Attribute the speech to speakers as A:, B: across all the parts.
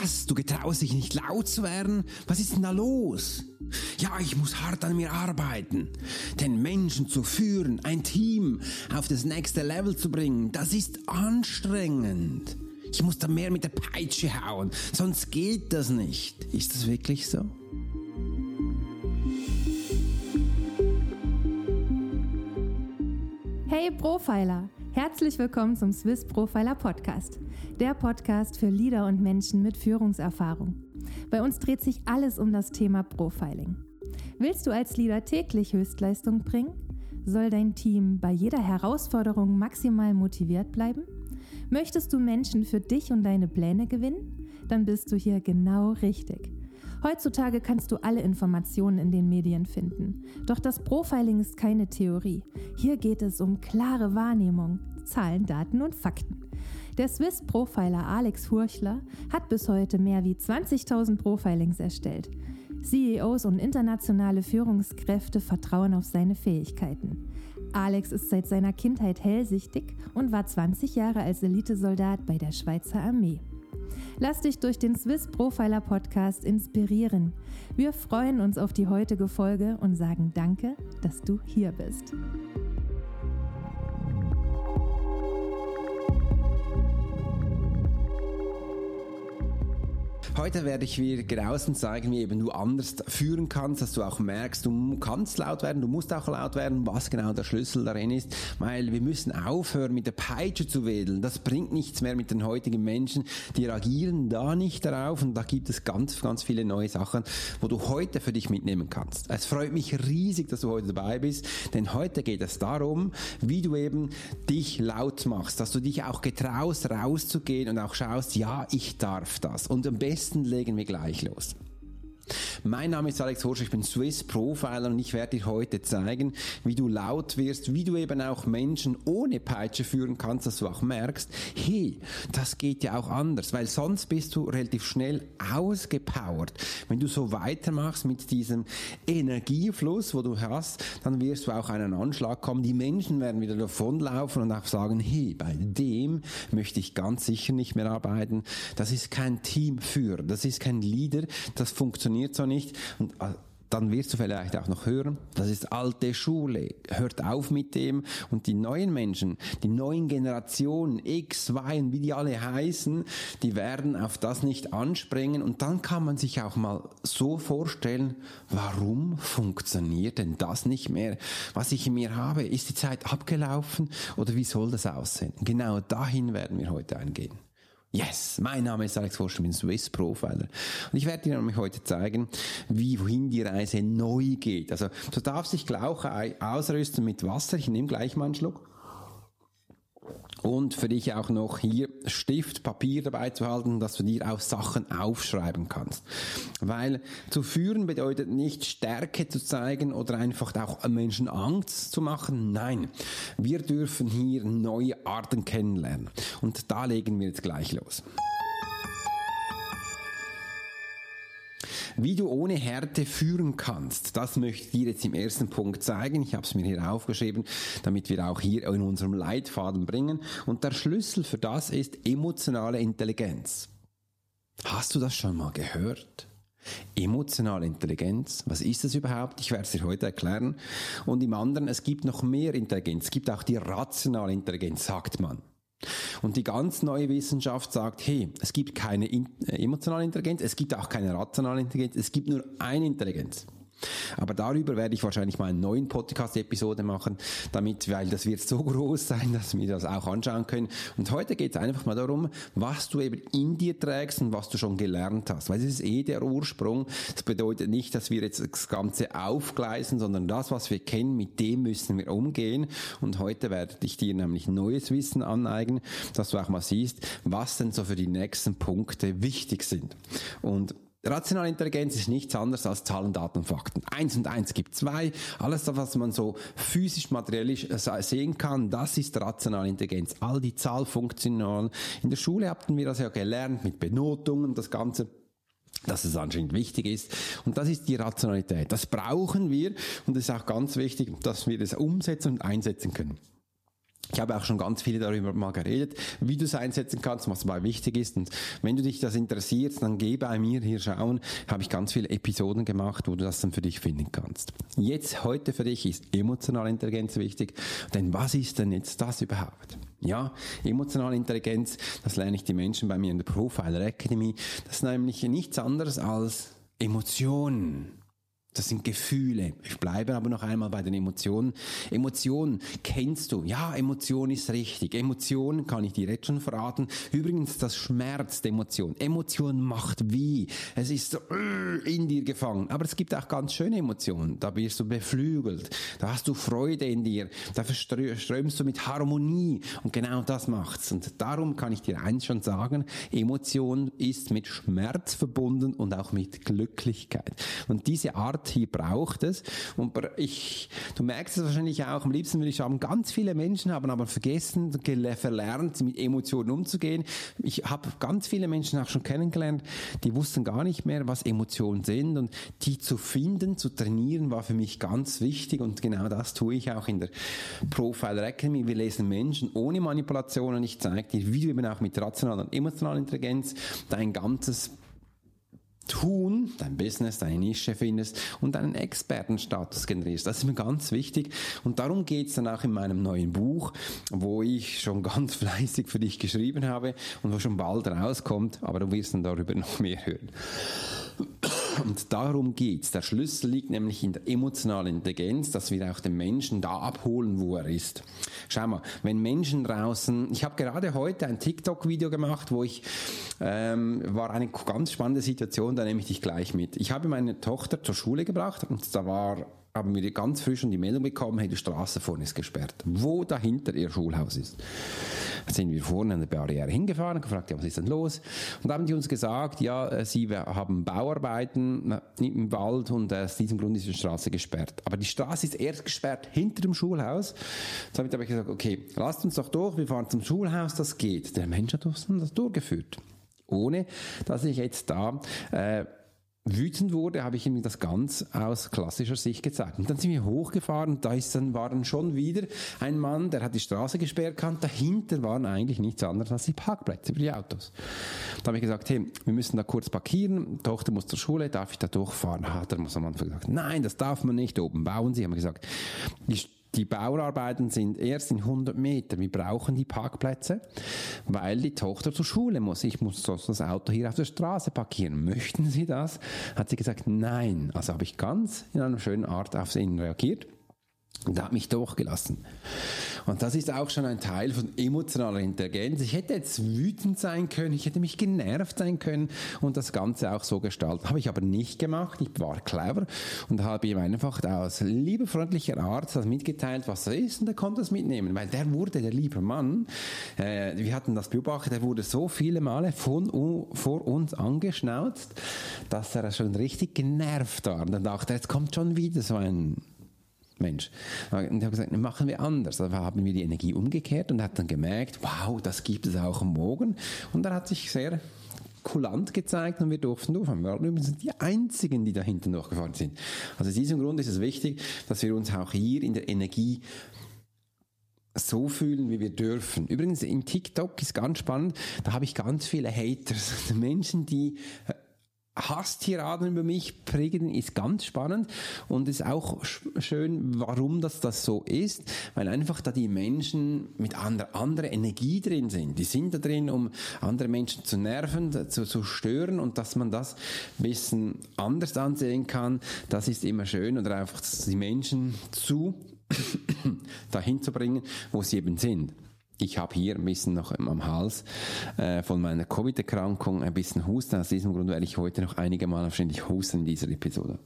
A: Was? Du getraust dich nicht laut zu werden? Was ist denn da los? Ja, ich muss hart an mir arbeiten. Den Menschen zu führen, ein Team auf das nächste Level zu bringen, das ist anstrengend. Ich muss da mehr mit der Peitsche hauen, sonst geht das nicht. Ist das wirklich so?
B: Hey Profiler! Herzlich willkommen zum Swiss Profiler Podcast, der Podcast für Leader und Menschen mit Führungserfahrung. Bei uns dreht sich alles um das Thema Profiling. Willst du als Leader täglich Höchstleistung bringen? Soll dein Team bei jeder Herausforderung maximal motiviert bleiben? Möchtest du Menschen für dich und deine Pläne gewinnen? Dann bist du hier genau richtig. Heutzutage kannst du alle Informationen in den Medien finden. Doch das Profiling ist keine Theorie. Hier geht es um klare Wahrnehmung, Zahlen, Daten und Fakten. Der Swiss Profiler Alex Furchler hat bis heute mehr wie 20.000 Profilings erstellt. CEOs und internationale Führungskräfte vertrauen auf seine Fähigkeiten. Alex ist seit seiner Kindheit hellsichtig und war 20 Jahre als Elitesoldat bei der Schweizer Armee. Lass dich durch den Swiss Profiler Podcast inspirieren. Wir freuen uns auf die heutige Folge und sagen Danke, dass du hier bist.
A: Heute werde ich dir draußen zeigen, wie eben du anders führen kannst, dass du auch merkst, du kannst laut werden, du musst auch laut werden, was genau der Schlüssel darin ist, weil wir müssen aufhören, mit der Peitsche zu wedeln. Das bringt nichts mehr mit den heutigen Menschen. Die reagieren da nicht darauf und da gibt es ganz, ganz viele neue Sachen, wo du heute für dich mitnehmen kannst. Es freut mich riesig, dass du heute dabei bist, denn heute geht es darum, wie du eben dich laut machst, dass du dich auch getraust, rauszugehen und auch schaust, ja, ich darf das. Und am besten besten legen wir gleich los. Mein Name ist Alex Horsch, ich bin Swiss Profiler und ich werde dir heute zeigen, wie du laut wirst, wie du eben auch Menschen ohne Peitsche führen kannst, dass du auch merkst, hey, das geht ja auch anders, weil sonst bist du relativ schnell ausgepowert. Wenn du so weitermachst mit diesem Energiefluss, wo du hast, dann wirst du auch einen Anschlag kommen. Die Menschen werden wieder davonlaufen und auch sagen, hey, bei dem möchte ich ganz sicher nicht mehr arbeiten. Das ist kein Teamführer, das ist kein Leader, das funktioniert so nicht. Und äh, dann wirst du vielleicht auch noch hören, das ist alte Schule, hört auf mit dem und die neuen Menschen, die neuen Generationen X, Y und wie die alle heißen, die werden auf das nicht anspringen und dann kann man sich auch mal so vorstellen, warum funktioniert denn das nicht mehr? Was ich in mir habe, ist die Zeit abgelaufen oder wie soll das aussehen? Genau dahin werden wir heute eingehen. Yes, mein Name ist Alex Forster, ich bin Swiss Profiler. Und ich werde dir nämlich heute zeigen, wie, wohin die Reise neu geht. Also, du darfst dich gleich ausrüsten mit Wasser. Ich nehme gleich mal einen Schluck. Und für dich auch noch hier Stift, Papier dabei zu halten, dass du dir auch Sachen aufschreiben kannst. Weil zu führen bedeutet nicht Stärke zu zeigen oder einfach auch Menschen Angst zu machen. Nein, wir dürfen hier neue Arten kennenlernen. Und da legen wir jetzt gleich los. Wie du ohne Härte führen kannst, das möchte ich dir jetzt im ersten Punkt zeigen. Ich habe es mir hier aufgeschrieben, damit wir auch hier in unserem Leitfaden bringen. Und der Schlüssel für das ist emotionale Intelligenz. Hast du das schon mal gehört? Emotionale Intelligenz, was ist das überhaupt? Ich werde es dir heute erklären. Und im anderen, es gibt noch mehr Intelligenz. Es gibt auch die rationale Intelligenz, sagt man. Und die ganz neue Wissenschaft sagt, hey, es gibt keine äh, emotionale Intelligenz, es gibt auch keine rationale Intelligenz, es gibt nur eine Intelligenz. Aber darüber werde ich wahrscheinlich mal einen neuen Podcast-Episode machen, damit, weil das wird so groß sein, dass wir das auch anschauen können. Und heute geht es einfach mal darum, was du eben in dir trägst und was du schon gelernt hast. Weil es ist eh der Ursprung. Das bedeutet nicht, dass wir jetzt das Ganze aufgleisen, sondern das, was wir kennen, mit dem müssen wir umgehen. Und heute werde ich dir nämlich neues Wissen aneignen, dass du auch mal siehst, was denn so für die nächsten Punkte wichtig sind. Und Rationale Intelligenz ist nichts anderes als Zahlen, Daten und Fakten. Eins und eins gibt zwei. Alles, was man so physisch, materiell sehen kann, das ist rationale Intelligenz. All die Zahlfunktionalen. In der Schule hatten wir das ja gelernt mit Benotungen, das Ganze dass es anscheinend wichtig ist. Und das ist die Rationalität. Das brauchen wir und es ist auch ganz wichtig, dass wir das umsetzen und einsetzen können. Ich habe auch schon ganz viele darüber mal geredet, wie du es einsetzen kannst, was dabei wichtig ist. Und wenn du dich das interessiert, dann geh bei mir hier schauen. Habe ich ganz viele Episoden gemacht, wo du das dann für dich finden kannst. Jetzt, heute für dich ist emotionale Intelligenz wichtig. Denn was ist denn jetzt das überhaupt? Ja, emotionale Intelligenz, das lerne ich die Menschen bei mir in der Profiler Academy. Das ist nämlich nichts anderes als Emotionen. Das sind Gefühle. Ich bleibe aber noch einmal bei den Emotionen. Emotionen kennst du. Ja, Emotion ist richtig. Emotion kann ich dir jetzt schon verraten. Übrigens, das Schmerz der Emotion. Emotion macht wie. Es ist so äh, in dir gefangen. Aber es gibt auch ganz schöne Emotionen. Da wirst du beflügelt. Da hast du Freude in dir. Da verströmst du mit Harmonie. Und genau das macht's. Und darum kann ich dir eins schon sagen. Emotion ist mit Schmerz verbunden und auch mit Glücklichkeit. Und diese Art Party braucht es. Und ich, du merkst es wahrscheinlich auch, am liebsten würde ich sagen, ganz viele Menschen haben aber vergessen, verlernt, mit Emotionen umzugehen. Ich habe ganz viele Menschen auch schon kennengelernt, die wussten gar nicht mehr, was Emotionen sind und die zu finden, zu trainieren, war für mich ganz wichtig und genau das tue ich auch in der Profiler Academy. Wir lesen Menschen ohne Manipulation und ich zeige dir, wie du eben auch mit rationaler und emotionaler Intelligenz dein ganzes Tun, dein Business, deine Nische findest und deinen Expertenstatus generierst. Das ist mir ganz wichtig und darum geht's dann auch in meinem neuen Buch, wo ich schon ganz fleißig für dich geschrieben habe und wo schon bald rauskommt, aber du wirst dann darüber noch mehr hören. Und darum geht's. Der Schlüssel liegt nämlich in der emotionalen Intelligenz, dass wir auch den Menschen da abholen, wo er ist. Schau mal, wenn Menschen draußen, ich habe gerade heute ein TikTok-Video gemacht, wo ich, ähm, war eine ganz spannende Situation, da nehme ich dich gleich mit. Ich habe meine Tochter zur Schule gebracht und da war haben wir ganz frisch schon die Meldung bekommen, hey, die Straße vorne ist gesperrt. Wo dahinter ihr Schulhaus ist. Dann sind wir vorne an der Barriere hingefahren und gefragt, ja, was ist denn los? Und da haben die uns gesagt, ja, äh, sie haben Bauarbeiten äh, im Wald und aus diesem Grund ist die Straße gesperrt. Aber die Straße ist erst gesperrt hinter dem Schulhaus. Damit habe ich gesagt, okay, lasst uns doch durch, wir fahren zum Schulhaus, das geht. Der Mensch hat uns das durchgeführt ohne dass ich jetzt da äh, wütend wurde, habe ich ihm das ganz aus klassischer Sicht gezeigt. Und dann sind wir hochgefahren da ist dann, war dann schon wieder ein Mann, der hat die Straße gesperrt gehabt. Dahinter waren eigentlich nichts anderes als die Parkplätze für die Autos. Da habe ich gesagt, hey, wir müssen da kurz parkieren. Die Tochter muss zur Schule, darf ich da durchfahren? Hat er am Anfang gesagt, nein, das darf man nicht. Oben bauen sie. Haben gesagt, die Bauarbeiten sind erst in 100 Meter. Wir brauchen die Parkplätze, weil die Tochter zur Schule muss. Ich muss sonst das Auto hier auf der Straße parkieren. Möchten Sie das? Hat sie gesagt, nein. Also habe ich ganz in einer schönen Art auf sie reagiert und hat mich durchgelassen. Und das ist auch schon ein Teil von emotionaler Intelligenz. Ich hätte jetzt wütend sein können, ich hätte mich genervt sein können und das Ganze auch so gestalten. Habe ich aber nicht gemacht. Ich war clever und habe ihm einfach aus liebefreundlicher Art das mitgeteilt, was er ist und er konnte es mitnehmen, weil der wurde, der liebe Mann, äh, wir hatten das beobachtet, der wurde so viele Male von, vor uns angeschnauzt, dass er schon richtig genervt war. Und dann dachte er, jetzt kommt schon wieder so ein Mensch. Und ich habe gesagt, machen wir anders. Da haben wir die Energie umgekehrt und hat dann gemerkt, wow, das gibt es auch am Morgen. Und er hat sich sehr kulant gezeigt und wir durften durchfahren. Wir waren übrigens die Einzigen, die da hinten durchgefahren sind. Also aus diesem Grund ist es wichtig, dass wir uns auch hier in der Energie so fühlen, wie wir dürfen. Übrigens, in TikTok ist ganz spannend, da habe ich ganz viele Haters, Menschen, die Hasstiraden über mich prägen, ist ganz spannend und ist auch schön, warum das das so ist, weil einfach da die Menschen mit anderer andere Energie drin sind. Die sind da drin, um andere Menschen zu nerven, zu, zu stören und dass man das ein bisschen anders ansehen kann, das ist immer schön oder einfach die Menschen zu dahin zu bringen, wo sie eben sind. Ich habe hier ein bisschen noch am Hals äh, von meiner Covid-Erkrankung ein bisschen Husten. Aus diesem Grund werde ich heute noch einige Mal wahrscheinlich husten in dieser Episode.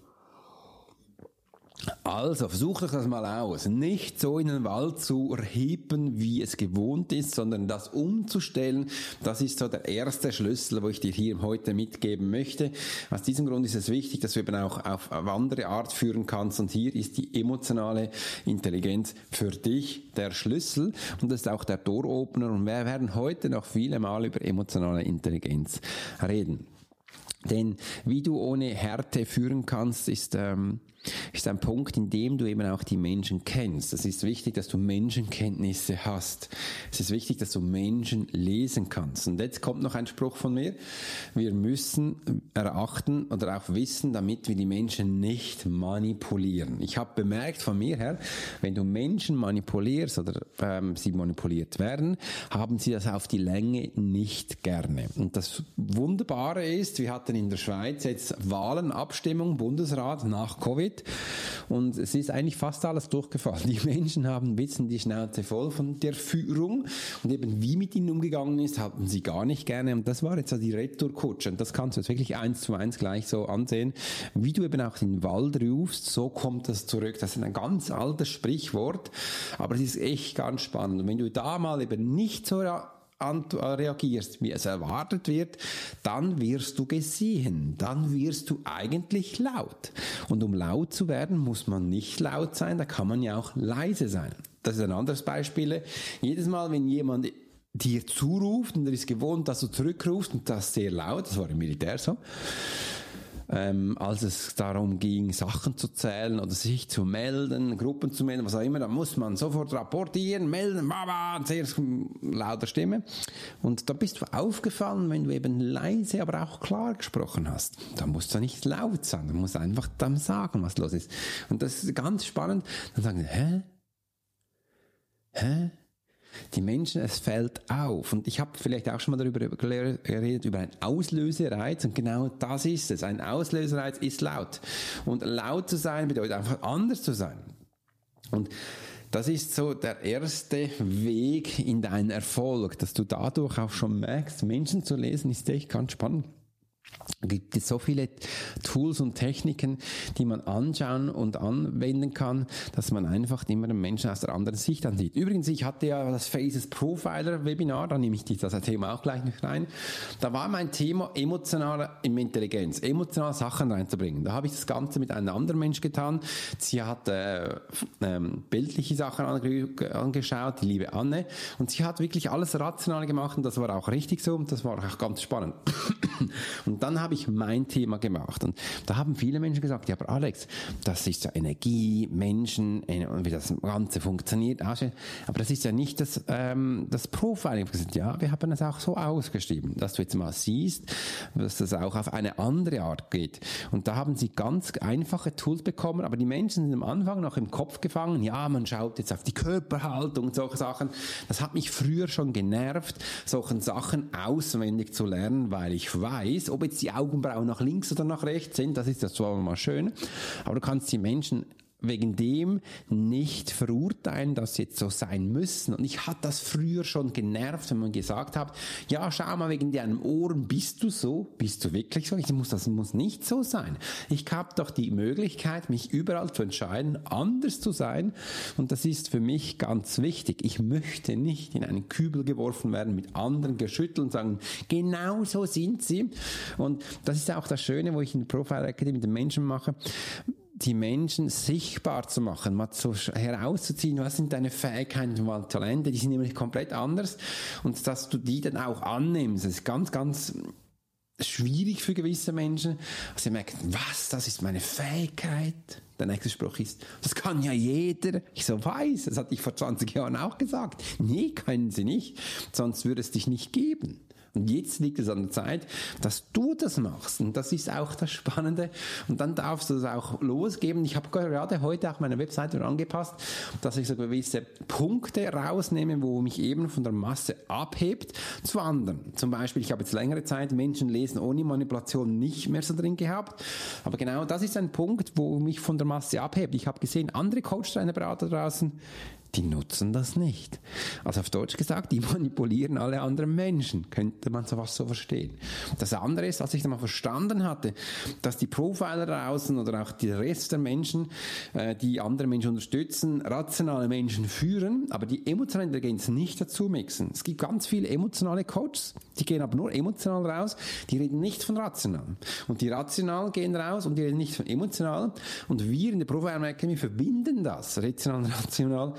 A: Also, versucht euch das mal aus. Nicht so in den Wald zu erheben, wie es gewohnt ist, sondern das umzustellen. Das ist so der erste Schlüssel, wo ich dir hier heute mitgeben möchte. Aus diesem Grund ist es wichtig, dass du eben auch auf andere Art führen kannst. Und hier ist die emotionale Intelligenz für dich der Schlüssel. Und das ist auch der Door-Opener. Und wir werden heute noch viele Mal über emotionale Intelligenz reden. Denn wie du ohne Härte führen kannst, ist, ähm, ist ein Punkt, in dem du eben auch die Menschen kennst. Es ist wichtig, dass du Menschenkenntnisse hast. Es ist wichtig, dass du Menschen lesen kannst. Und jetzt kommt noch ein Spruch von mir. Wir müssen erachten oder auch wissen, damit wir die Menschen nicht manipulieren. Ich habe bemerkt von mir her, wenn du Menschen manipulierst oder ähm, sie manipuliert werden, haben sie das auf die Länge nicht gerne. Und das Wunderbare ist, wir hatten in der Schweiz jetzt Wahlen, Abstimmung, Bundesrat nach Covid und es ist eigentlich fast alles durchgefallen. Die Menschen haben wissen die Schnauze voll von der Führung und eben wie mit ihnen umgegangen ist, hatten sie gar nicht gerne und das war jetzt so die Retourkutsche und das kannst du jetzt wirklich eins zu eins gleich so ansehen, wie du eben auch den Wald rufst, so kommt das zurück. Das ist ein ganz altes Sprichwort, aber es ist echt ganz spannend. Und wenn du da mal eben nicht so reagierst, wie es erwartet wird, dann wirst du gesehen, dann wirst du eigentlich laut. Und um laut zu werden, muss man nicht laut sein, da kann man ja auch leise sein. Das ist ein anderes Beispiel. Jedes Mal, wenn jemand dir zuruft und er ist gewohnt, dass du zurückrufst und das sehr laut, das war im Militär so, ähm, als es darum ging, Sachen zu zählen oder sich zu melden, Gruppen zu melden, was auch immer, da muss man sofort rapportieren, melden, baba, sehr lauter Stimme. Und da bist du aufgefallen, wenn du eben leise, aber auch klar gesprochen hast. Da musst du nicht laut sein, du musst einfach dann sagen, was los ist. Und das ist ganz spannend. Dann sagen sie, hä? Hä? Die Menschen, es fällt auf. Und ich habe vielleicht auch schon mal darüber geredet, über einen Auslösereiz. Und genau das ist es. Ein Auslösereiz ist laut. Und laut zu sein bedeutet einfach anders zu sein. Und das ist so der erste Weg in deinen Erfolg, dass du dadurch auch schon merkst, Menschen zu lesen ist echt ganz spannend gibt es so viele Tools und Techniken, die man anschauen und anwenden kann, dass man einfach immer den Menschen aus der anderen Sicht ansieht. Übrigens, ich hatte ja das Faces Profiler Webinar, da nehme ich das Thema auch gleich noch rein. Da war mein Thema emotionale Intelligenz, emotionale Sachen reinzubringen. Da habe ich das Ganze mit einem anderen Mensch getan. Sie hat äh, ähm, bildliche Sachen ange angeschaut, die liebe Anne, und sie hat wirklich alles rational gemacht und das war auch richtig so und das war auch ganz spannend. und dann habe ich mein Thema gemacht. Und da haben viele Menschen gesagt, ja, aber Alex, das ist ja Energie, Menschen, und wie das Ganze funktioniert. Aber das ist ja nicht das, ähm, das Profiling. Ja, wir haben es auch so ausgeschrieben, dass du jetzt mal siehst, dass das auch auf eine andere Art geht. Und da haben sie ganz einfache Tools bekommen, aber die Menschen sind am Anfang noch im Kopf gefangen, ja, man schaut jetzt auf die Körperhaltung und solche Sachen. Das hat mich früher schon genervt, solchen Sachen auswendig zu lernen, weil ich weiß, ob jetzt die Augenbrauen nach links oder nach rechts sind, das ist ja zwar mal schön, aber du kannst die Menschen wegen dem nicht verurteilen, dass sie jetzt so sein müssen. Und ich hatte das früher schon genervt, wenn man gesagt hat, ja, schau mal, wegen deinem Ohren bist du so, bist du wirklich so? Ich muss, das muss nicht so sein. Ich habe doch die Möglichkeit, mich überall zu entscheiden, anders zu sein. Und das ist für mich ganz wichtig. Ich möchte nicht in einen Kübel geworfen werden, mit anderen geschüttelt und sagen, genau so sind sie. Und das ist auch das Schöne, wo ich in der Profile Academy mit den Menschen mache die Menschen sichtbar zu machen, mal so herauszuziehen, was sind deine Fähigkeiten und Talente, die sind nämlich komplett anders und dass du die dann auch annimmst, das ist ganz, ganz schwierig für gewisse Menschen. Sie merken, was, das ist meine Fähigkeit. Der nächste Spruch ist, das kann ja jeder. Ich so weiß, das hatte ich vor 20 Jahren auch gesagt. Nee, können sie nicht, sonst würde es dich nicht geben. Und jetzt liegt es an der Zeit, dass du das machst. Und das ist auch das Spannende. Und dann darfst du das auch losgeben. Ich habe gerade heute auch meine Webseite angepasst, dass ich so gewisse Punkte rausnehme, wo mich eben von der Masse abhebt zu anderen. Zum Beispiel, ich habe jetzt längere Zeit Menschen lesen ohne Manipulation nicht mehr so drin gehabt. Aber genau das ist ein Punkt, wo mich von der Masse abhebt. Ich habe gesehen, andere Coach-Trainer-Berater draußen, die nutzen das nicht. Also auf Deutsch gesagt, die manipulieren alle anderen Menschen, könnte man sowas so verstehen. Das andere ist, als ich dann mal verstanden hatte, dass die Profiler draußen oder auch die Rest der Menschen, äh, die andere Menschen unterstützen, rationale Menschen führen, aber die emotionale Intelligenz nicht dazu mixen. Es gibt ganz viele emotionale Coaches, die gehen aber nur emotional raus, die reden nicht von rational. Und die rational gehen raus und die reden nicht von emotional. Und wir in der Profiler Academy verbinden das, rational und rational,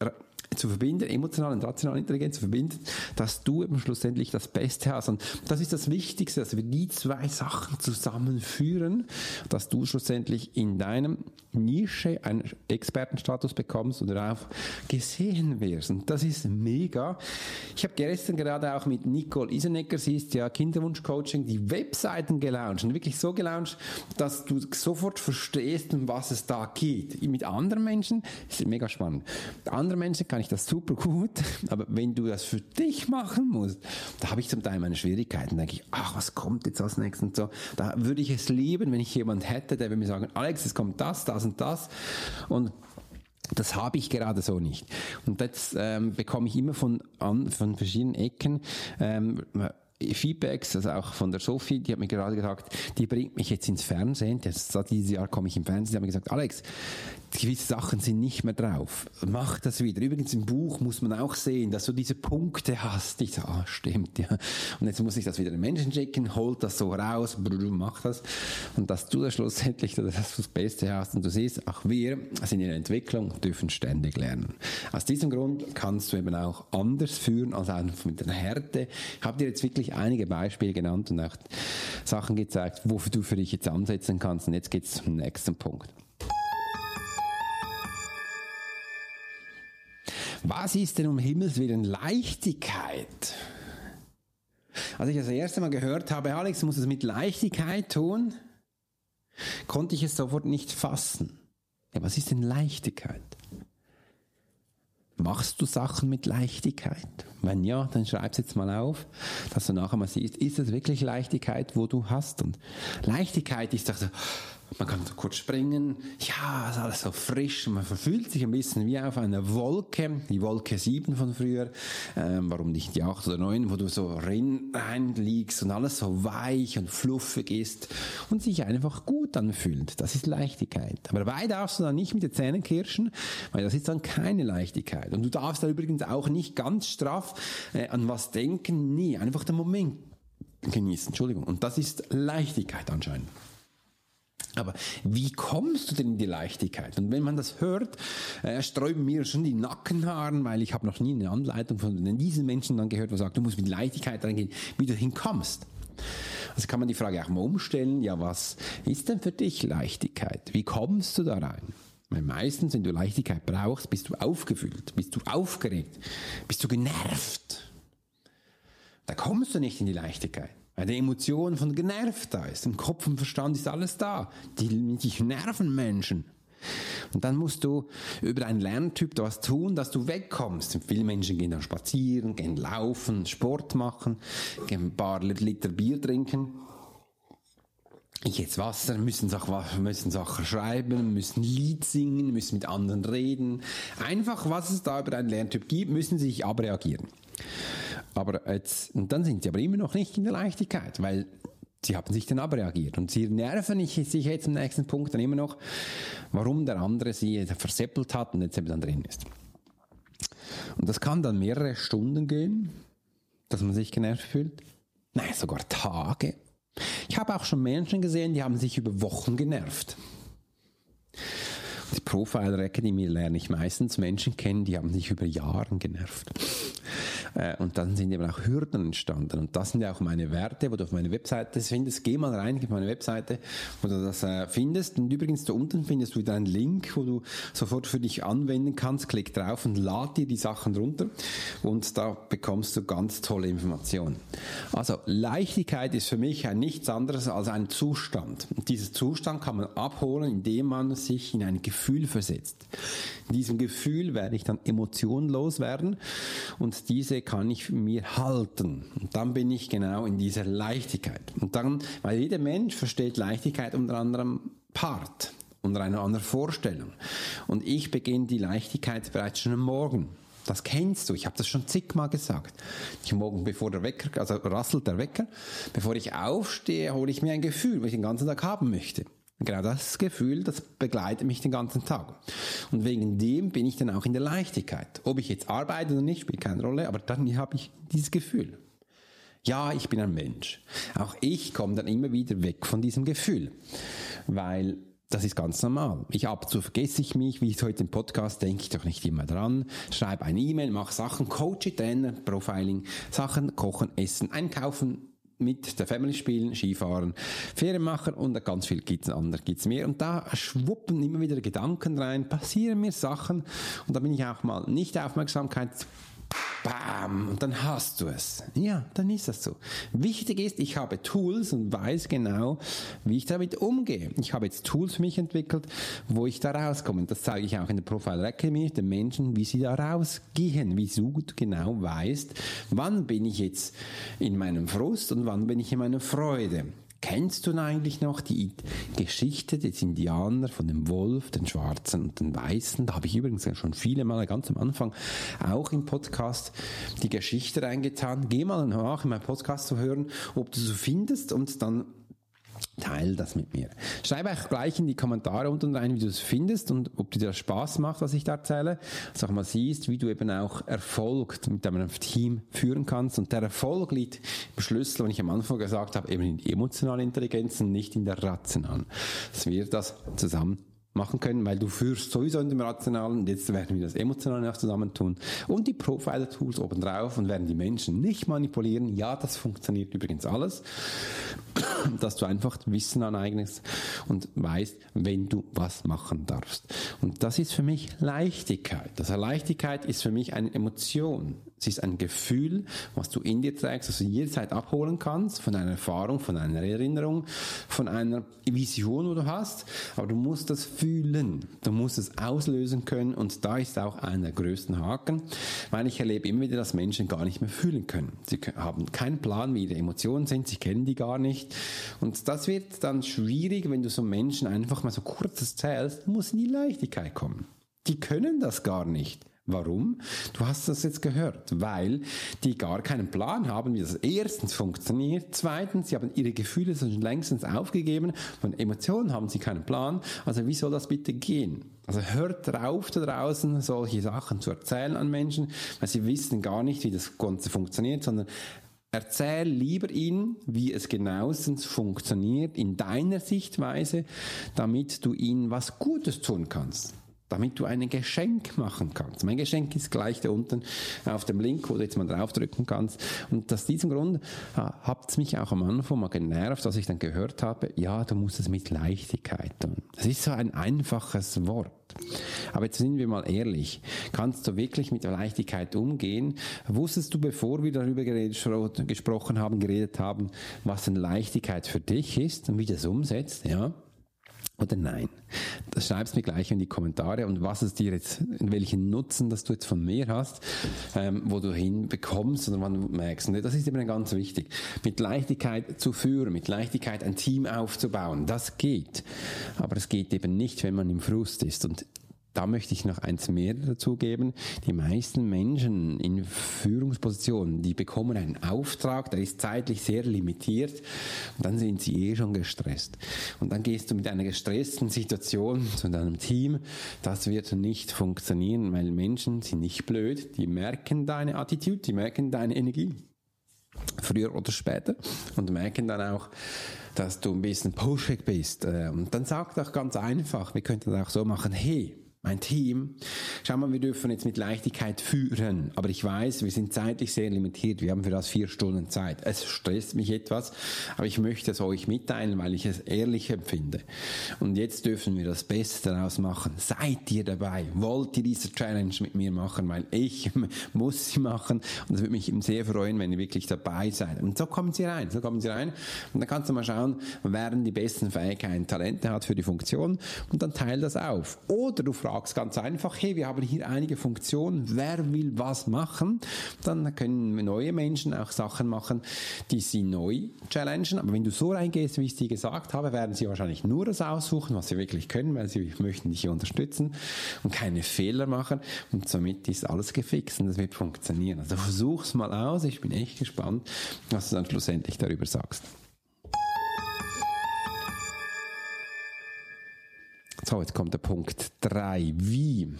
A: Ra... zu verbinden, emotionale und rationale Intelligenz zu verbinden, dass du eben schlussendlich das Beste hast. Und das ist das Wichtigste, dass wir die zwei Sachen zusammenführen, dass du schlussendlich in deinem Nische einen Expertenstatus bekommst und darauf gesehen wirst. Und das ist mega. Ich habe gestern gerade auch mit Nicole Isenecker, sie ist ja Kinderwunschcoaching, die Webseiten gelauncht und wirklich so gelauncht, dass du sofort verstehst, um was es da geht. Mit anderen Menschen ist mega spannend. Mit anderen Menschen kann ich das super gut, aber wenn du das für dich machen musst, da habe ich zum Teil meine Schwierigkeiten. Da denke ich, ach, was kommt jetzt als nächstes und so. Da würde ich es lieben, wenn ich jemand hätte, der würde mir sagen, Alex, es kommt das, das und das und das habe ich gerade so nicht. Und das ähm, bekomme ich immer von, an, von verschiedenen Ecken. Ähm, Feedbacks, also auch von der Sophie, die hat mir gerade gesagt, die bringt mich jetzt ins Fernsehen. Das, dieses Jahr komme ich im Fernsehen. Die hat mir gesagt, Alex, gewisse Sachen sind nicht mehr drauf. Mach das wieder. Übrigens im Buch muss man auch sehen, dass du diese Punkte hast. Ich so, ah, stimmt, ja. Und jetzt muss ich das wieder den Menschen schicken, holt das so raus, mach das. Und dass du da schlussendlich das, das Beste hast. Und du siehst, auch wir sind in der Entwicklung, dürfen ständig lernen. Aus diesem Grund kannst du eben auch anders führen als einfach mit der Härte. Ich habe dir jetzt wirklich einige Beispiele genannt und auch Sachen gezeigt, wofür du für dich jetzt ansetzen kannst. Und jetzt geht's zum nächsten Punkt. Was ist denn um Himmels Willen Leichtigkeit? Als ich das erste Mal gehört habe, Alex, du musst es mit Leichtigkeit tun, konnte ich es sofort nicht fassen. Ja, was ist denn Leichtigkeit? Machst du Sachen mit Leichtigkeit? Wenn ja, dann schreib es jetzt mal auf, dass du nachher mal siehst, ist es wirklich Leichtigkeit, wo du hast? Und Leichtigkeit ist doch so, man kann so kurz springen. Ja, ist alles so frisch. Man verfühlt sich ein bisschen wie auf einer Wolke. Die Wolke 7 von früher. Ähm, warum nicht die 8 oder 9, wo du so rein, liegst und alles so weich und fluffig ist und sich einfach gut anfühlt. Das ist Leichtigkeit. Aber dabei darfst du dann nicht mit den Zähnen kirschen, weil das ist dann keine Leichtigkeit. Und du darfst da übrigens auch nicht ganz straff äh, an was denken. Nie. Einfach den Moment genießen. Entschuldigung. Und das ist Leichtigkeit anscheinend. Aber wie kommst du denn in die Leichtigkeit? Und wenn man das hört, äh, sträuben mir schon die Nackenhaaren, weil ich habe noch nie eine Anleitung von diesen Menschen dann gehört, wo sagt, du musst mit Leichtigkeit reingehen, wie du hinkommst. Also kann man die Frage auch mal umstellen, ja, was ist denn für dich Leichtigkeit? Wie kommst du da rein? Weil meistens, wenn du Leichtigkeit brauchst, bist du aufgefüllt, bist du aufgeregt, bist du genervt. Da kommst du nicht in die Leichtigkeit. Die Emotion von genervt da ist. Im Kopf und Verstand ist alles da. Die, dich nerven Menschen. Und dann musst du über einen Lerntyp was tun, dass du wegkommst. viele Menschen gehen dann spazieren, gehen laufen, Sport machen, gehen ein paar Liter Bier trinken. Ich jetzt Wasser, müssen Sachen, müssen Sachen schreiben, müssen Lied singen, müssen mit anderen reden. Einfach, was es da über einen Lerntyp gibt, müssen sie sich abreagieren. Aber jetzt, und dann sind sie aber immer noch nicht in der Leichtigkeit, weil sie haben sich dann abreagiert und sie nerven sich jetzt im nächsten Punkt dann immer noch, warum der andere sie verseppelt hat und jetzt eben dann drin ist. Und das kann dann mehrere Stunden gehen, dass man sich genervt fühlt. Nein, sogar Tage. Ich habe auch schon Menschen gesehen, die haben sich über Wochen genervt. Die Profiler Academy lerne ich meistens Menschen kennen, die haben sich über Jahre genervt. Äh, und dann sind eben auch Hürden entstanden. Und das sind ja auch meine Werte, wo du auf meine Webseite findest. Geh mal rein, gib meine Webseite, wo du das äh, findest. Und übrigens da unten findest du wieder einen Link, wo du sofort für dich anwenden kannst. Klick drauf und lad dir die Sachen runter. Und da bekommst du ganz tolle Informationen. Also Leichtigkeit ist für mich ein nichts anderes als ein Zustand. Und diesen Zustand kann man abholen, indem man sich in ein Gefühl versetzt. In diesem Gefühl werde ich dann emotionlos werden und diese kann ich mir halten. Und dann bin ich genau in dieser Leichtigkeit. Und dann, weil jeder Mensch versteht Leichtigkeit unter anderem Part, unter einer anderen Vorstellung. Und ich beginne die Leichtigkeit bereits schon am Morgen. Das kennst du. Ich habe das schon zigmal gesagt. Ich morgen, bevor der Wecker, also rasselt der Wecker, bevor ich aufstehe, hole ich mir ein Gefühl, was ich den ganzen Tag haben möchte. Genau das Gefühl, das begleitet mich den ganzen Tag. Und wegen dem bin ich dann auch in der Leichtigkeit. Ob ich jetzt arbeite oder nicht, spielt keine Rolle, aber dann habe ich dieses Gefühl. Ja, ich bin ein Mensch. Auch ich komme dann immer wieder weg von diesem Gefühl, weil Das ist ganz normal. Ich ab und zu vergesse ich mich, wie ich heute im Podcast denke ich doch nicht immer dran. Schreibe eine E-Mail, mache Sachen, coache, Trainer, Profiling, Sachen, kochen, essen, einkaufen, mit der Family spielen, Skifahren, Ferien machen und ganz viel gibt's andere, gibt's mehr. Und da schwuppen immer wieder Gedanken rein, passieren mir Sachen und da bin ich auch mal nicht Aufmerksamkeit Bam, und dann hast du es. Ja, dann ist das so. Wichtig ist, ich habe Tools und weiß genau, wie ich damit umgehe. Ich habe jetzt Tools für mich entwickelt, wo ich da rauskomme. Und das zeige ich auch in der Profile Academy den Menschen, wie sie da rausgehen, wie du genau weißt, wann bin ich jetzt in meinem Frust und wann bin ich in meiner Freude. Kennst du eigentlich noch die Geschichte des Indianer von dem Wolf, den Schwarzen und den Weißen? Da habe ich übrigens schon viele Male ganz am Anfang auch im Podcast die Geschichte reingetan. Geh mal nach in meinem Podcast zu hören, ob du so findest und dann Teil das mit mir. Schreibe auch gleich in die Kommentare unten rein, wie du es findest und ob dir das Spaß macht, was ich da erzähle. Sag mal, siehst, wie du eben auch Erfolg mit deinem Team führen kannst. Und der Erfolg liegt im Schlüssel, wenn ich am Anfang gesagt habe, eben in emotionaler Intelligenz und nicht in der rationalen. Dass wir das zusammen machen können, weil du führst sowieso in dem Rationalen und jetzt werden wir das Emotionale noch zusammentun und die Profiler-Tools obendrauf und werden die Menschen nicht manipulieren. Ja, das funktioniert übrigens alles, dass du einfach Wissen aneignest und weißt, wenn du was machen darfst. Und das ist für mich Leichtigkeit. Also Leichtigkeit ist für mich eine Emotion. Es ist ein Gefühl, was du in dir trägst, das du jederzeit abholen kannst, von einer Erfahrung, von einer Erinnerung, von einer Vision, wo du hast. Aber du musst das fühlen. Du musst es auslösen können. Und da ist auch einer der größten Haken, weil ich erlebe immer wieder, dass Menschen gar nicht mehr fühlen können. Sie haben keinen Plan, wie ihre Emotionen sind. Sie kennen die gar nicht. Und das wird dann schwierig, wenn du so Menschen einfach mal so kurz erzählst, muss in die Leichtigkeit kommen. Die können das gar nicht. Warum? Du hast das jetzt gehört, weil die gar keinen Plan haben, wie das erstens funktioniert. Zweitens, sie haben ihre Gefühle schon längstens aufgegeben. Von Emotionen haben sie keinen Plan. Also wie soll das bitte gehen? Also hört drauf da draußen, solche Sachen zu erzählen an Menschen, weil sie wissen gar nicht, wie das Ganze funktioniert, sondern Erzähl lieber ihnen, wie es genauestens funktioniert in deiner Sichtweise, damit du ihnen was Gutes tun kannst damit du ein Geschenk machen kannst. Mein Geschenk ist gleich da unten auf dem Link, wo du jetzt mal draufdrücken kannst. Und aus diesem Grund äh, hat es mich auch am Anfang mal genervt, dass ich dann gehört habe, ja, du musst es mit Leichtigkeit tun. Das ist so ein einfaches Wort. Aber jetzt sind wir mal ehrlich. Kannst du wirklich mit Leichtigkeit umgehen? Wusstest du, bevor wir darüber geredet, gesprochen haben, geredet haben, was denn Leichtigkeit für dich ist und wie das umsetzt? Ja? Oder nein? Das schreibst mir gleich in die Kommentare und was es dir jetzt, welchen Nutzen, dass du jetzt von mir hast, ähm, wo du hinbekommst oder wann du merkst. Und das ist eben ganz wichtig. Mit Leichtigkeit zu führen, mit Leichtigkeit ein Team aufzubauen, das geht. Aber es geht eben nicht, wenn man im Frust ist. Und da möchte ich noch eins mehr dazu geben. Die meisten Menschen in Führungspositionen, die bekommen einen Auftrag, der ist zeitlich sehr limitiert und dann sind sie eh schon gestresst. Und dann gehst du mit einer gestressten Situation zu deinem Team. Das wird nicht funktionieren, weil Menschen sind nicht blöd. Die merken deine Attitude, die merken deine Energie. Früher oder später. Und merken dann auch, dass du ein bisschen pushig bist. Und dann sag doch ganz einfach, wir könnten das auch so machen, hey, mein Team. Schau mal, wir dürfen jetzt mit Leichtigkeit führen, aber ich weiß, wir sind zeitlich sehr limitiert. Wir haben für das vier Stunden Zeit. Es stresst mich etwas, aber ich möchte es euch mitteilen, weil ich es ehrlich empfinde. Und jetzt dürfen wir das Beste daraus machen. Seid ihr dabei? Wollt ihr diese Challenge mit mir machen? Weil ich muss sie machen und es würde mich sehr freuen, wenn ihr wirklich dabei seid. Und so kommen sie rein, so kommen sie rein. Und dann kannst du mal schauen, wer die besten Fähigkeiten, Talente hat für die Funktion und dann teil das auf. Oder du fragst fragst ganz einfach, hey, wir haben hier einige Funktionen, wer will was machen? Dann können neue Menschen auch Sachen machen, die sie neu challengen. Aber wenn du so reingehst, wie ich dir gesagt habe, werden sie wahrscheinlich nur das aussuchen, was sie wirklich können, weil sie möchten dich unterstützen und keine Fehler machen. Und somit ist alles gefixt und das wird funktionieren. Also versuch's mal aus. Ich bin echt gespannt, was du dann schlussendlich darüber sagst. So, jetzt kommt der Punkt 3. Wie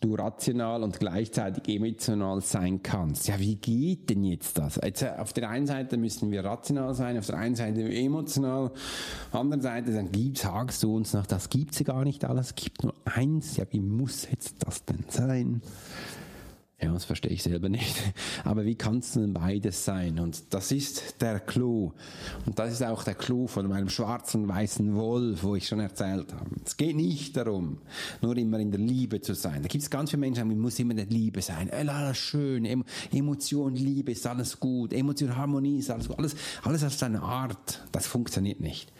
A: du rational und gleichzeitig emotional sein kannst. Ja, wie geht denn jetzt das? Jetzt, äh, auf der einen Seite müssen wir rational sein, auf der einen Seite emotional, auf der anderen Seite dann gibt, sagst du uns noch, das gibt's ja gar nicht alles, es gibt nur eins. Ja, wie muss jetzt das denn sein? Ja, das verstehe ich selber nicht. Aber wie kann es denn beides sein? Und das ist der Clou. Und das ist auch der Clou von meinem schwarzen weißen Wolf, wo ich schon erzählt habe. Es geht nicht darum, nur immer in der Liebe zu sein. Da gibt es ganz viele Menschen, die muss immer in der Liebe sein. Alles schön, Emotion, Liebe ist alles gut, Emotion, Harmonie ist alles gut. Alles, alles auf seine Art. Das funktioniert nicht.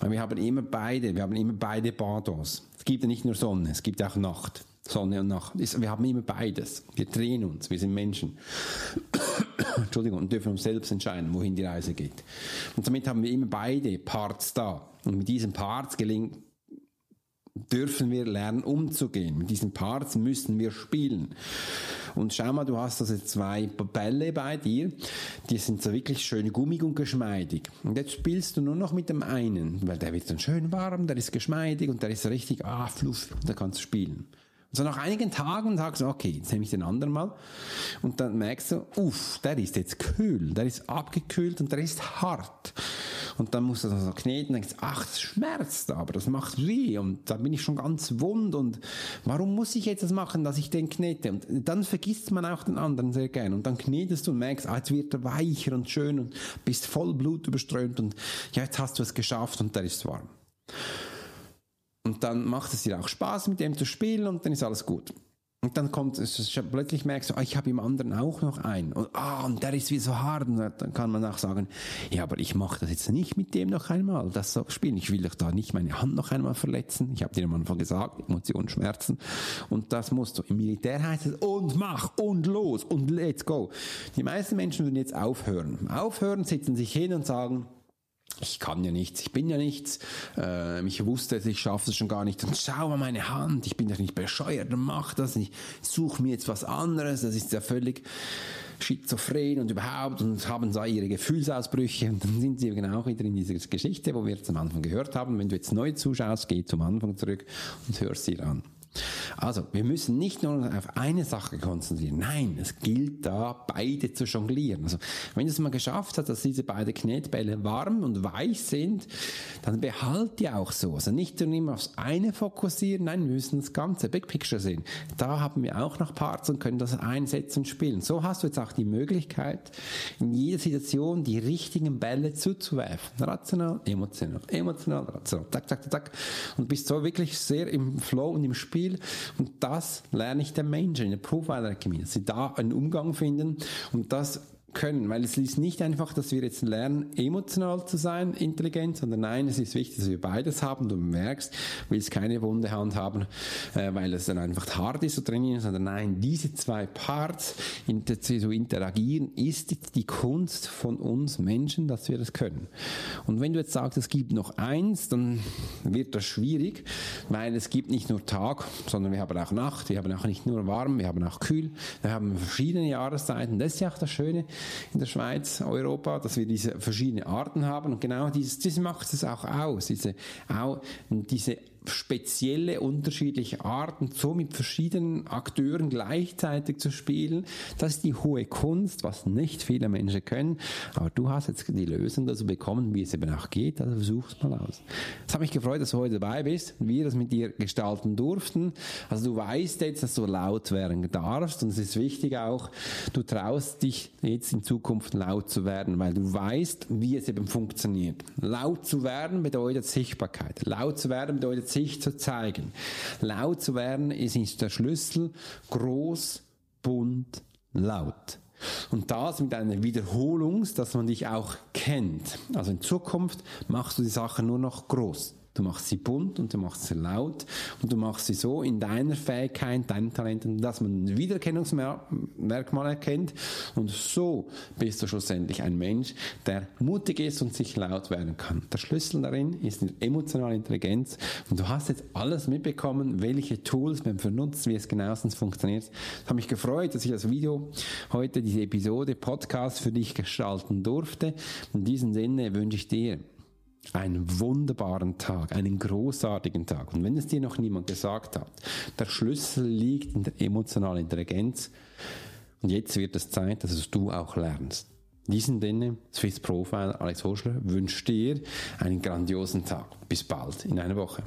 A: Weil wir haben immer beide, wir haben immer beide Bardos. Es gibt ja nicht nur Sonne, es gibt auch Nacht. Sonne und Nacht. Wir haben immer beides. Wir drehen uns, wir sind Menschen. Entschuldigung, und dürfen uns selbst entscheiden, wohin die Reise geht. Und damit haben wir immer beide Parts da. Und mit diesen Parts gelingt, dürfen wir lernen umzugehen. Mit diesen Parts müssen wir spielen. Und schau mal, du hast also zwei Bälle bei dir, die sind so wirklich schön gummig und geschmeidig. Und jetzt spielst du nur noch mit dem einen, weil der wird dann schön warm, der ist geschmeidig und der ist richtig, ah, fluffig, da kannst du spielen. So nach einigen Tagen sagst du, okay, jetzt nehme ich den anderen mal. Und dann merkst du, uff, der ist jetzt kühl, der ist abgekühlt und der ist hart. Und dann musst du das so kneten denkst, ach, das schmerzt aber, das macht weh und da bin ich schon ganz wund und warum muss ich jetzt das machen, dass ich den knete? Und dann vergisst man auch den anderen sehr gern und dann knetest du und merkst, ah, jetzt wird er weicher und schön und bist voll Blut überströmt und ja, jetzt hast du es geschafft und der ist warm. Und dann macht es dir auch Spaß, mit dem zu spielen und dann ist alles gut. Und dann kommt es, plötzlich merkst du, ah, ich habe im anderen auch noch einen. Und, ah, und der ist wie so hart. Und dann kann man auch sagen, ja, aber ich mache das jetzt nicht mit dem noch einmal, das so spielen. Ich will doch da nicht meine Hand noch einmal verletzen. Ich habe dir am Anfang gesagt, Emotionen, Schmerzen. Und das musst du. Im Militär heißt es, und mach, und los, und let's go. Die meisten Menschen würden jetzt aufhören. Aufhören, setzen sich hin und sagen, ich kann ja nichts, ich bin ja nichts, äh, ich wusste, ich schaffe es schon gar nicht und schau mal meine Hand, ich bin doch nicht bescheuert mach das, ich suche mir jetzt was anderes, das ist ja völlig schizophren und überhaupt und haben da ihre Gefühlsausbrüche und dann sind sie genau wieder in dieser Geschichte, wo wir jetzt am Anfang gehört haben. Wenn du jetzt neu zuschaust, geh zum Anfang zurück und hörst sie an. Also, wir müssen nicht nur auf eine Sache konzentrieren. Nein, es gilt da, beide zu jonglieren. Also, wenn es mal geschafft hast, dass diese beiden Knetbälle warm und weich sind, dann behalt die auch so. Also nicht nur immer aufs eine fokussieren, nein, wir müssen das ganze Big Picture sehen. Da haben wir auch noch Parts und können das einsetzen und spielen. So hast du jetzt auch die Möglichkeit, in jeder Situation die richtigen Bälle zuzuwerfen. Rational, emotional, emotional, rational, zack, zack, zack. Und bist so wirklich sehr im Flow und im Spiel Spiel. Und das lerne ich den Menschen in der Profiler Chemie, dass sie da einen Umgang finden und das können, weil es ist nicht einfach, dass wir jetzt lernen, emotional zu sein, intelligent, sondern nein, es ist wichtig, dass wir beides haben. Du merkst, willst keine wunde Hand haben, äh, weil es dann einfach hart ist zu trainieren, sondern nein, diese zwei Parts zu interagieren, ist die Kunst von uns Menschen, dass wir das können. Und wenn du jetzt sagst, es gibt noch eins, dann wird das schwierig, weil es gibt nicht nur Tag, sondern wir haben auch Nacht, wir haben auch nicht nur warm, wir haben auch kühl, wir haben verschiedene Jahreszeiten. Das ist ja auch das Schöne in der Schweiz, Europa, dass wir diese verschiedenen Arten haben. Und genau dieses, das macht es auch aus, diese, auch, diese spezielle, unterschiedliche Arten, so mit verschiedenen Akteuren gleichzeitig zu spielen. Das ist die hohe Kunst, was nicht viele Menschen können. Aber du hast jetzt die Lösung dazu bekommen, wie es eben auch geht. Also versuch's mal aus. Es hat mich gefreut, dass du heute dabei bist und wir das mit dir gestalten durften. Also du weißt jetzt, dass du laut werden darfst und es ist wichtig auch, du traust dich jetzt in Zukunft laut zu werden, weil du weißt, wie es eben funktioniert. Laut zu werden bedeutet Sichtbarkeit. Laut zu werden bedeutet sich zu zeigen. Laut zu werden ist der Schlüssel groß, bunt, laut. Und das mit einer Wiederholung, dass man dich auch kennt. Also in Zukunft machst du die Sachen nur noch groß. Du machst sie bunt und du machst sie laut und du machst sie so in deiner Fähigkeit, deinen Talenten, dass man ein Wiedererkennungsmerkmal erkennt. Und so bist du schlussendlich ein Mensch, der mutig ist und sich laut werden kann. Der Schlüssel darin ist die emotionale Intelligenz. Und du hast jetzt alles mitbekommen, welche Tools man benutzt, wie es genauestens funktioniert. Ich habe mich gefreut, dass ich das Video heute, diese Episode, Podcast für dich gestalten durfte. In diesem Sinne wünsche ich dir einen wunderbaren Tag, einen großartigen Tag. Und wenn es dir noch niemand gesagt hat, der Schlüssel liegt in der emotionalen Intelligenz. Und jetzt wird es Zeit, dass es du auch lernst. In diesem Sinne, Swiss Profile Alex Hoschler wünscht dir einen grandiosen Tag. Bis bald in einer Woche.